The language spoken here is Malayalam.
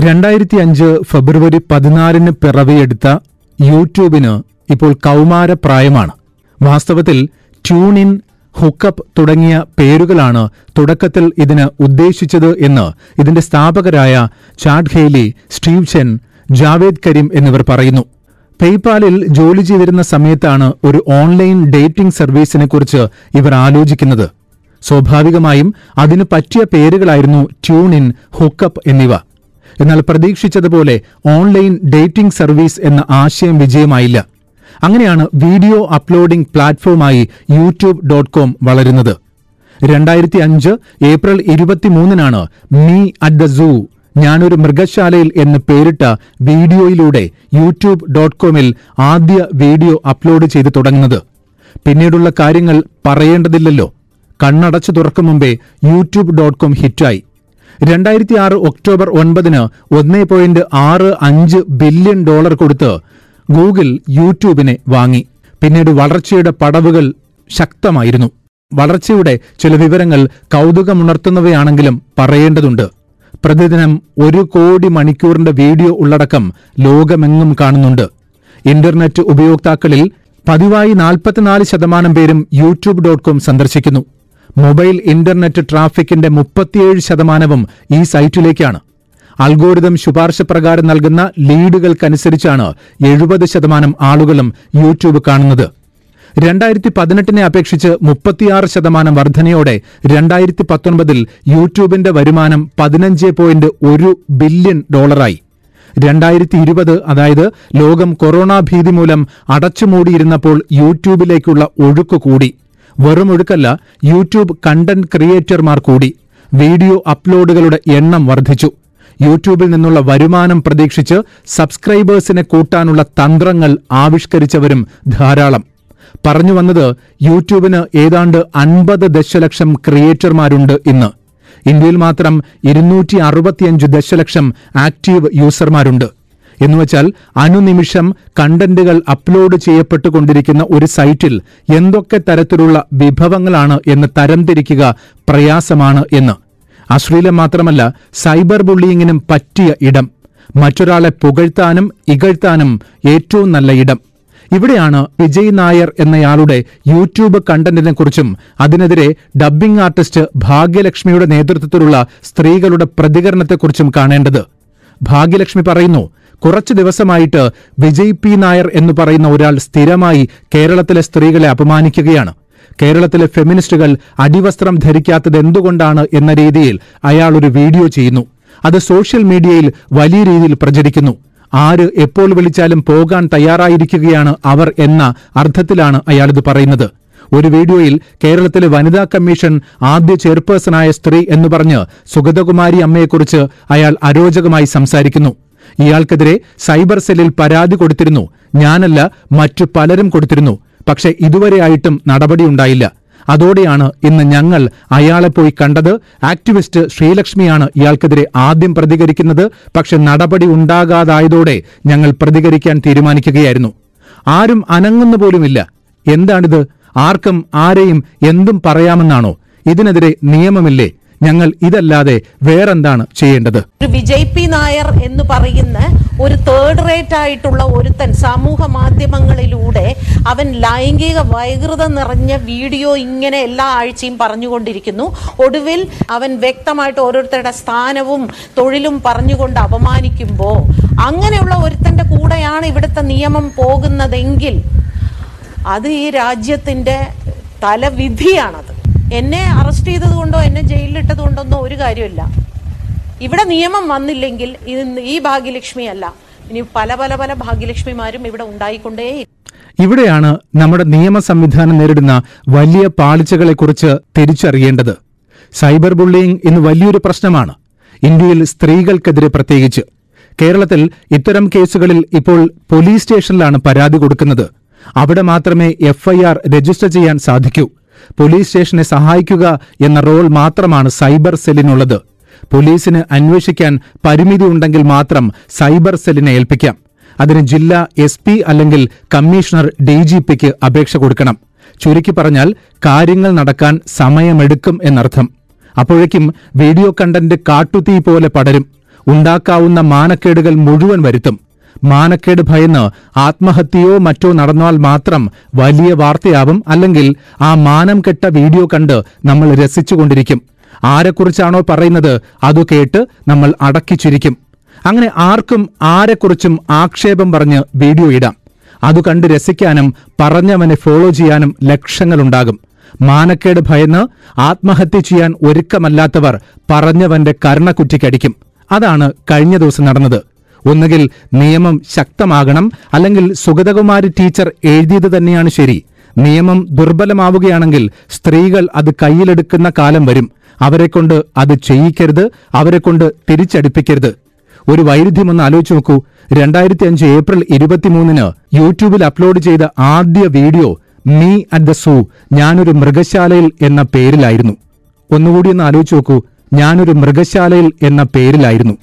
രണ്ടായിരത്തി അഞ്ച് ഫെബ്രുവരി പതിനാലിന് പിറവിയെടുത്ത യൂട്യൂബിന് ഇപ്പോൾ കൗമാരപ്രായമാണ്. വാസ്തവത്തിൽ ട്യൂൺ ഇൻ ഹുക്കപ്പ് തുടങ്ങിയ പേരുകളാണ് തുടക്കത്തിൽ ഇതിന് ഉദ്ദേശിച്ചത് എന്ന് ഇതിന്റെ സ്ഥാപകരായ Chad Hurley Steve Chen Jawed Karim എന്നിവർ പറയുന്നു. പേയ്പാലിൽ ജോലി ചെയ്തിരുന്ന സമയത്താണ് ഒരു ഓൺലൈൻ ഡേറ്റിംഗ് സർവീസിനെക്കുറിച്ച് ഇവർ ആലോചിക്കുന്നത്. സ്വാഭാവികമായും അതിനു പറ്റിയ പേരുകളായിരുന്നു ട്യൂൺ ഇൻ ഹുക്കപ്പ് എന്നിവ. എന്നാൽ പ്രതീക്ഷിച്ചതുപോലെ ഓൺലൈൻ ഡേറ്റിംഗ് സർവീസ് എന്ന ആശയം വിജയമായില്ല. അങ്ങനെയാണ് വീഡിയോ അപ്ലോഡിംഗ് പ്ലാറ്റ്ഫോമായി യൂട്യൂബ് ഡോട്ട് കോം വളരുന്നത്. രണ്ടായിരത്തി അഞ്ച് ഏപ്രിൽ ഇരുപത്തിമൂന്നിനാണ് മീ അറ്റ് ദ സൂ ഞാനൊരു മൃഗശാലയിൽ എന്ന് പേരിട്ട വീഡിയോയിലൂടെ യൂട്യൂബ് ഡോട്ട് കോമിൽ ആദ്യ വീഡിയോ അപ്ലോഡ് ചെയ്തു തുടങ്ങുന്നത്. പിന്നീടുള്ള കാര്യങ്ങൾ പറയേണ്ടതില്ലല്ലോ. കണ്ണടച്ചു തുറക്കും മുമ്പേ യൂട്യൂബ് ഡോട്ട് കോം ഹിറ്റായി. രണ്ടായിരത്തി ആറ് ഒക്ടോബർ ഒൻപതിന് ഒന്നേ പോയിന്റ് ആറ് അഞ്ച് ബില്യൺ ഡോളർ കൊടുത്ത് ഗൂഗിൾ യൂട്യൂബിനെ വാങ്ങി. പിന്നീട് വളർച്ചയുടെ പടവുകൾ ശക്തമായിരുന്നു. വളർച്ചയുടെ ചില വിവരങ്ങൾ കൗതുകമുണർത്തുന്നവയാണെങ്കിലും പറയേണ്ടതുണ്ട്. പ്രതിദിനം ഒരു കോടി മണിക്കൂറിന്റെ വീഡിയോ ഉള്ളടക്കം ലോകമെങ്ങും കാണുന്നുണ്ട്. ഇന്റർനെറ്റ് ഉപയോക്താക്കളിൽ പതിവായി നാൽപ്പത്തിനാല് ശതമാനം പേരും യൂട്യൂബ് ഡോട്ട് കോം സന്ദർശിക്കുന്നു. മൊബൈൽ ഇന്റർനെറ്റ് ട്രാഫിക്കിന്റെ മുപ്പത്തിയേഴ് ശതമാനവും ഈ സൈറ്റിലേക്കാണ്. അൽഗോരിതം ശുപാർശ പ്രകാരം നൽകുന്ന ലീഡുകൾക്കനുസരിച്ചാണ് എഴുപത് ശതമാനം ആളുകളും യൂട്യൂബ് കാണുന്നത്. രണ്ടായിരത്തി പതിനെട്ടിനെ അപേക്ഷിച്ച് മുപ്പത്തിയാറ് ശതമാനം വർധനയോടെ രണ്ടായിരത്തി പത്തൊൻപതിൽ യൂട്യൂബിന്റെ വരുമാനം പതിനഞ്ച് പോയിന്റ് ഒരു ബില്യൺ ഡോളറായി. രണ്ടായിരത്തി ഇരുപത് അതായത് ലോകം കൊറോണ ഭീതി മൂലം അടച്ചുമൂടിയിരുന്നപ്പോൾ യൂട്യൂബിലേക്കുള്ള ഒഴുക്ക് കൂടി. വെറും ഒഴുക്കല്ല യൂട്യൂബ് കണ്ടന്റ് ക്രിയേറ്റർമാർ കൂടി വീഡിയോ അപ്ലോഡുകളുടെ എണ്ണം വർദ്ധിച്ചു. യൂട്യൂബിൽ നിന്നുള്ള വരുമാനം പ്രതീക്ഷിച്ച് സബ്സ്ക്രൈബേഴ്സിനെ കൂട്ടാനുള്ള തന്ത്രങ്ങൾ ആവിഷ്കരിച്ചവരും ധാരാളം. പറഞ്ഞു വന്നത് യൂട്യൂബിന് ഏതാണ്ട് അൻപത് ദശലക്ഷം ക്രിയേറ്റർമാരുണ്ട് ഇന്ന്. ഇന്ത്യയിൽ മാത്രം ഇരുന്നൂറ്റി അറുപത്തിയഞ്ച് ദശലക്ഷം ആക്റ്റീവ് യൂസർമാരുണ്ട് എന്നുവച്ചാൽ അനുനിമിഷം കണ്ടന്റുകൾ അപ്ലോഡ് ചെയ്യപ്പെട്ടുകൊണ്ടിരിക്കുന്ന ഒരു സൈറ്റിൽ എന്തൊക്കെ തരത്തിലുള്ള വിഭവങ്ങളാണ് എന്ന് തരംതിരിക്കുക പ്രയാസമാണ് എന്ന്. അശ്ലീലം മാത്രമല്ല സൈബർ ബുള്ളിയിങ്ങിനും പറ്റിയ ഇടം. മറ്റൊരാളെ പുകഴ്ത്താനും ഇകഴ്ത്താനും ഏറ്റവും നല്ല ഇടം. ഇവിടെയാണ് വിജയ് നായർ എന്നയാളുടെ യൂട്യൂബ് കണ്ടന്റിനെ കുറിച്ചും അതിനെതിരെ ഡബ്ബിംഗ് ആർട്ടിസ്റ്റ് ഭാഗ്യലക്ഷ്മിയുടെ നേതൃത്വത്തിലുള്ള സ്ത്രീകളുടെ പ്രതികരണത്തെക്കുറിച്ചും കാണേണ്ടത്. ഭാഗ്യലക്ഷ്മി പറയുന്നു കുറച്ചു ദിവസമായിട്ട് വിജയ് പി നായർ എന്ന് പറയുന്ന ഒരാൾ സ്ഥിരമായി കേരളത്തിലെ സ്ത്രീകളെ അപമാനിക്കുകയാണ്. കേരളത്തിലെ ഫെമിനിസ്റ്റുകൾ അടിവസ്ത്രം ധരിക്കാത്തത് എന്തുകൊണ്ടാണ് എന്ന രീതിയിൽ അയാൾ ഒരു വീഡിയോ ചെയ്യുന്നു. അത് സോഷ്യൽ മീഡിയയിൽ വലിയ രീതിയിൽ പ്രചരിക്കുന്നു. ആര് എപ്പോൾ വിളിച്ചാലും പോകാൻ തയ്യാറായിരിക്കുകയാണ് അവർ എന്ന അർത്ഥത്തിലാണ് അയാളിത് പറയുന്നത്. ഒരു വീഡിയോയിൽ കേരളത്തിലെ വനിതാ കമ്മീഷൻ ആദ്യ ചെയർപേഴ്സണായ സ്ത്രീ എന്ന് പറഞ്ഞ് സുഗതകുമാരി അമ്മയെക്കുറിച്ച് അയാൾ അരോചകമായി സംസാരിക്കുന്നു. ഇയാൾക്കെതിരെ സൈബർ സെല്ലിൽ പരാതി കൊടുത്തിരുന്നു. ഞാനല്ല മറ്റു പലരും കൊടുത്തിരുന്നു. പക്ഷേ ഇതുവരെയായിട്ടും നടപടിയുണ്ടായില്ല അതോടെയാണ് ഇന്ന് ഞങ്ങൾ അയാളെ പോയി കണ്ടത്. ആക്ടിവിസ്റ്റ് ശ്രീലക്ഷ്മിയാണ് ഇയാൾക്കെതിരെ ആദ്യം പ്രതികരിക്കുന്നത്. പക്ഷെ നടപടി ഉണ്ടാകാതായതോടെ ഞങ്ങൾ പ്രതികരിക്കാൻ തീരുമാനിക്കുകയായിരുന്നു. ആരും അനങ്ങുന്നു പോലുമില്ല. എന്താണിത്? ആർക്കും ആരെയും എന്തും പറയാമെന്നാണോ? ഇതിനെതിരെ നിയമമില്ലേ? ഞങ്ങൾ ഇതല്ലാതെ വേറെന്താണ് ചെയ്യേണ്ടത്? ഒരു വിജയ് പി നായർ എന്ന് പറയുന്ന ഒരു തേർഡ് റേറ്റ് ആയിട്ടുള്ള ഒരുത്തൻ സമൂഹ മാധ്യമങ്ങളിലൂടെ അവൻ ലൈംഗിക വൈകൃത നിറഞ്ഞ വീഡിയോ ഇങ്ങനെ എല്ലാ ആഴ്ചയും പറഞ്ഞുകൊണ്ടിരിക്കുന്നു. ഒടുവിൽ അവൻ വ്യക്തമായിട്ട് ഓരോരുത്തരുടെ സ്ഥാനവും തൊഴിലും പറഞ്ഞുകൊണ്ട് അപമാനിക്കുമ്പോൾ അങ്ങനെയുള്ള ഒരുത്തന്റെ കൂടെയാണ് ഇവിടുത്തെ നിയമം പോകുന്നതെങ്കിൽ അത് ഈ രാജ്യത്തിന്റെ തലവിധിയാണത്. എന്നെ അറസ്റ്റ് ചെയ്തതുകൊണ്ടോ എന്നെ ജയിലിലിട്ടത് കൊണ്ടൊന്നും ഒരു കാര്യമില്ല ഇവിടെ നിയമം വന്നില്ലെങ്കിൽ ഇത് ഈ ഭാഗ്യലക്ഷ്മി അല്ല. ഇനി പല പല പല ഭാഗ്യലക്ഷ്മിമാരും ഇവിടെ ഉണ്ടായിക്കൊണ്ടേ ഇവിടെയാണ് നമ്മുടെ നിയമ സംവിധാനം നേരിടുന്ന വലിയ പാളിച്ചകളെക്കുറിച്ച് തിരിച്ചറിയേണ്ടത്. സൈബർ ബുള്ളിയിങ് ഇന്ന് വലിയൊരു പ്രശ്നമാണ്. ഇന്ത്യയിൽ സ്ത്രീകൾക്കെതിരെ പ്രത്യേകിച്ച്. കേരളത്തിൽ ഇത്തരം കേസുകളിൽ ഇപ്പോൾ പോലീസ് സ്റ്റേഷനിലാണ് പരാതി കൊടുക്കുന്നത്. അവിടെ മാത്രമേ എഫ്ഐആർ രജിസ്റ്റർ ചെയ്യാൻ സാധിക്കൂ. പോലീസ് സ്റ്റേഷനെ സഹായിക്കുക എന്ന റോൾ മാത്രമാണ് സൈബർ സെല്ലിനുള്ളത്. പോലീസിന് അന്വേഷിക്കാൻ പരിമിതി ഉണ്ടെങ്കിൽ മാത്രം സൈബർ സെല്ലിനെ ഏൽപ്പിക്കാം. അതിന് ജില്ലാ എസ് പി അല്ലെങ്കിൽ കമ്മീഷണർ ഡി അപേക്ഷ കൊടുക്കണം. ചുരുക്കി പറഞ്ഞാൽ കാര്യങ്ങൾ നടക്കാൻ സമയമെടുക്കും എന്നർത്ഥം. അപ്പോഴേക്കും വീഡിയോ കണ്ടന്റ് കാട്ടുതീ പോലെ പടരും. ഉണ്ടാക്കാവുന്ന മാനക്കേടുകൾ മുഴുവൻ വരുത്തും. മാനക്കേട് ഭയന്ന് ആത്മഹത്യയോ മറ്റോ നടന്നാൽ മാത്രം വലിയ വാർത്തയാവും അല്ലെങ്കിൽ ആ മാനം കെട്ട വീഡിയോ കണ്ട് നമ്മൾ രസിച്ചുകൊണ്ടിരിക്കും. ആരെക്കുറിച്ചാണോ പറയുന്നത് അതു കേട്ട് നമ്മൾ അടക്കിച്ചിരിക്കും അങ്ങനെ ആർക്കും ആരെക്കുറിച്ചും ആക്ഷേപം പറഞ്ഞ് വീഡിയോ ഇടാം. അത് കണ്ട് രസിക്കാനും പറഞ്ഞവനെ ഫോളോ ചെയ്യാനും ലക്ഷങ്ങളുണ്ടാകും. മാനക്കേട് ഭയന്ന് ആത്മഹത്യ ചെയ്യാൻ ഒരുക്കമല്ലാത്തവർ പറഞ്ഞവന്റെ കരണക്കുറ്റിക്കടിക്കും അതാണ് കഴിഞ്ഞ ദിവസം നടന്നത്. ഒന്നുകിൽ നിയമം ശക്തമാകണം അല്ലെങ്കിൽ സുഗതകുമാരി ടീച്ചർ എഴുതിയത് തന്നെയാണ് ശരി. നിയമം ദുർബലമാവുകയാണെങ്കിൽ സ്ത്രീകൾ അത് കയ്യിലെടുക്കുന്ന കാലം വരും. അവരെക്കൊണ്ട് അത് ചെയ്യിക്കരുത് അവരെക്കൊണ്ട് തിരിച്ചടിപ്പിക്കരുത്. ഒരു വൈരുദ്ധ്യം ഒന്ന് ആലോചിച്ച് നോക്കൂ. രണ്ടായിരത്തി അഞ്ച് ഏപ്രിൽ ഇരുപത്തിമൂന്നിന് യൂട്യൂബിൽ അപ്ലോഡ് ചെയ്ത ആദ്യ video me at the zoo ഞാനൊരു മൃഗശാലയിൽ എന്ന പേരിലായിരുന്നു. ഒന്നുകൂടി ഒന്ന് ആലോചിച്ച് നോക്കൂ. ഞാനൊരു മൃഗശാലയിൽ എന്ന പേരിലായിരുന്നു.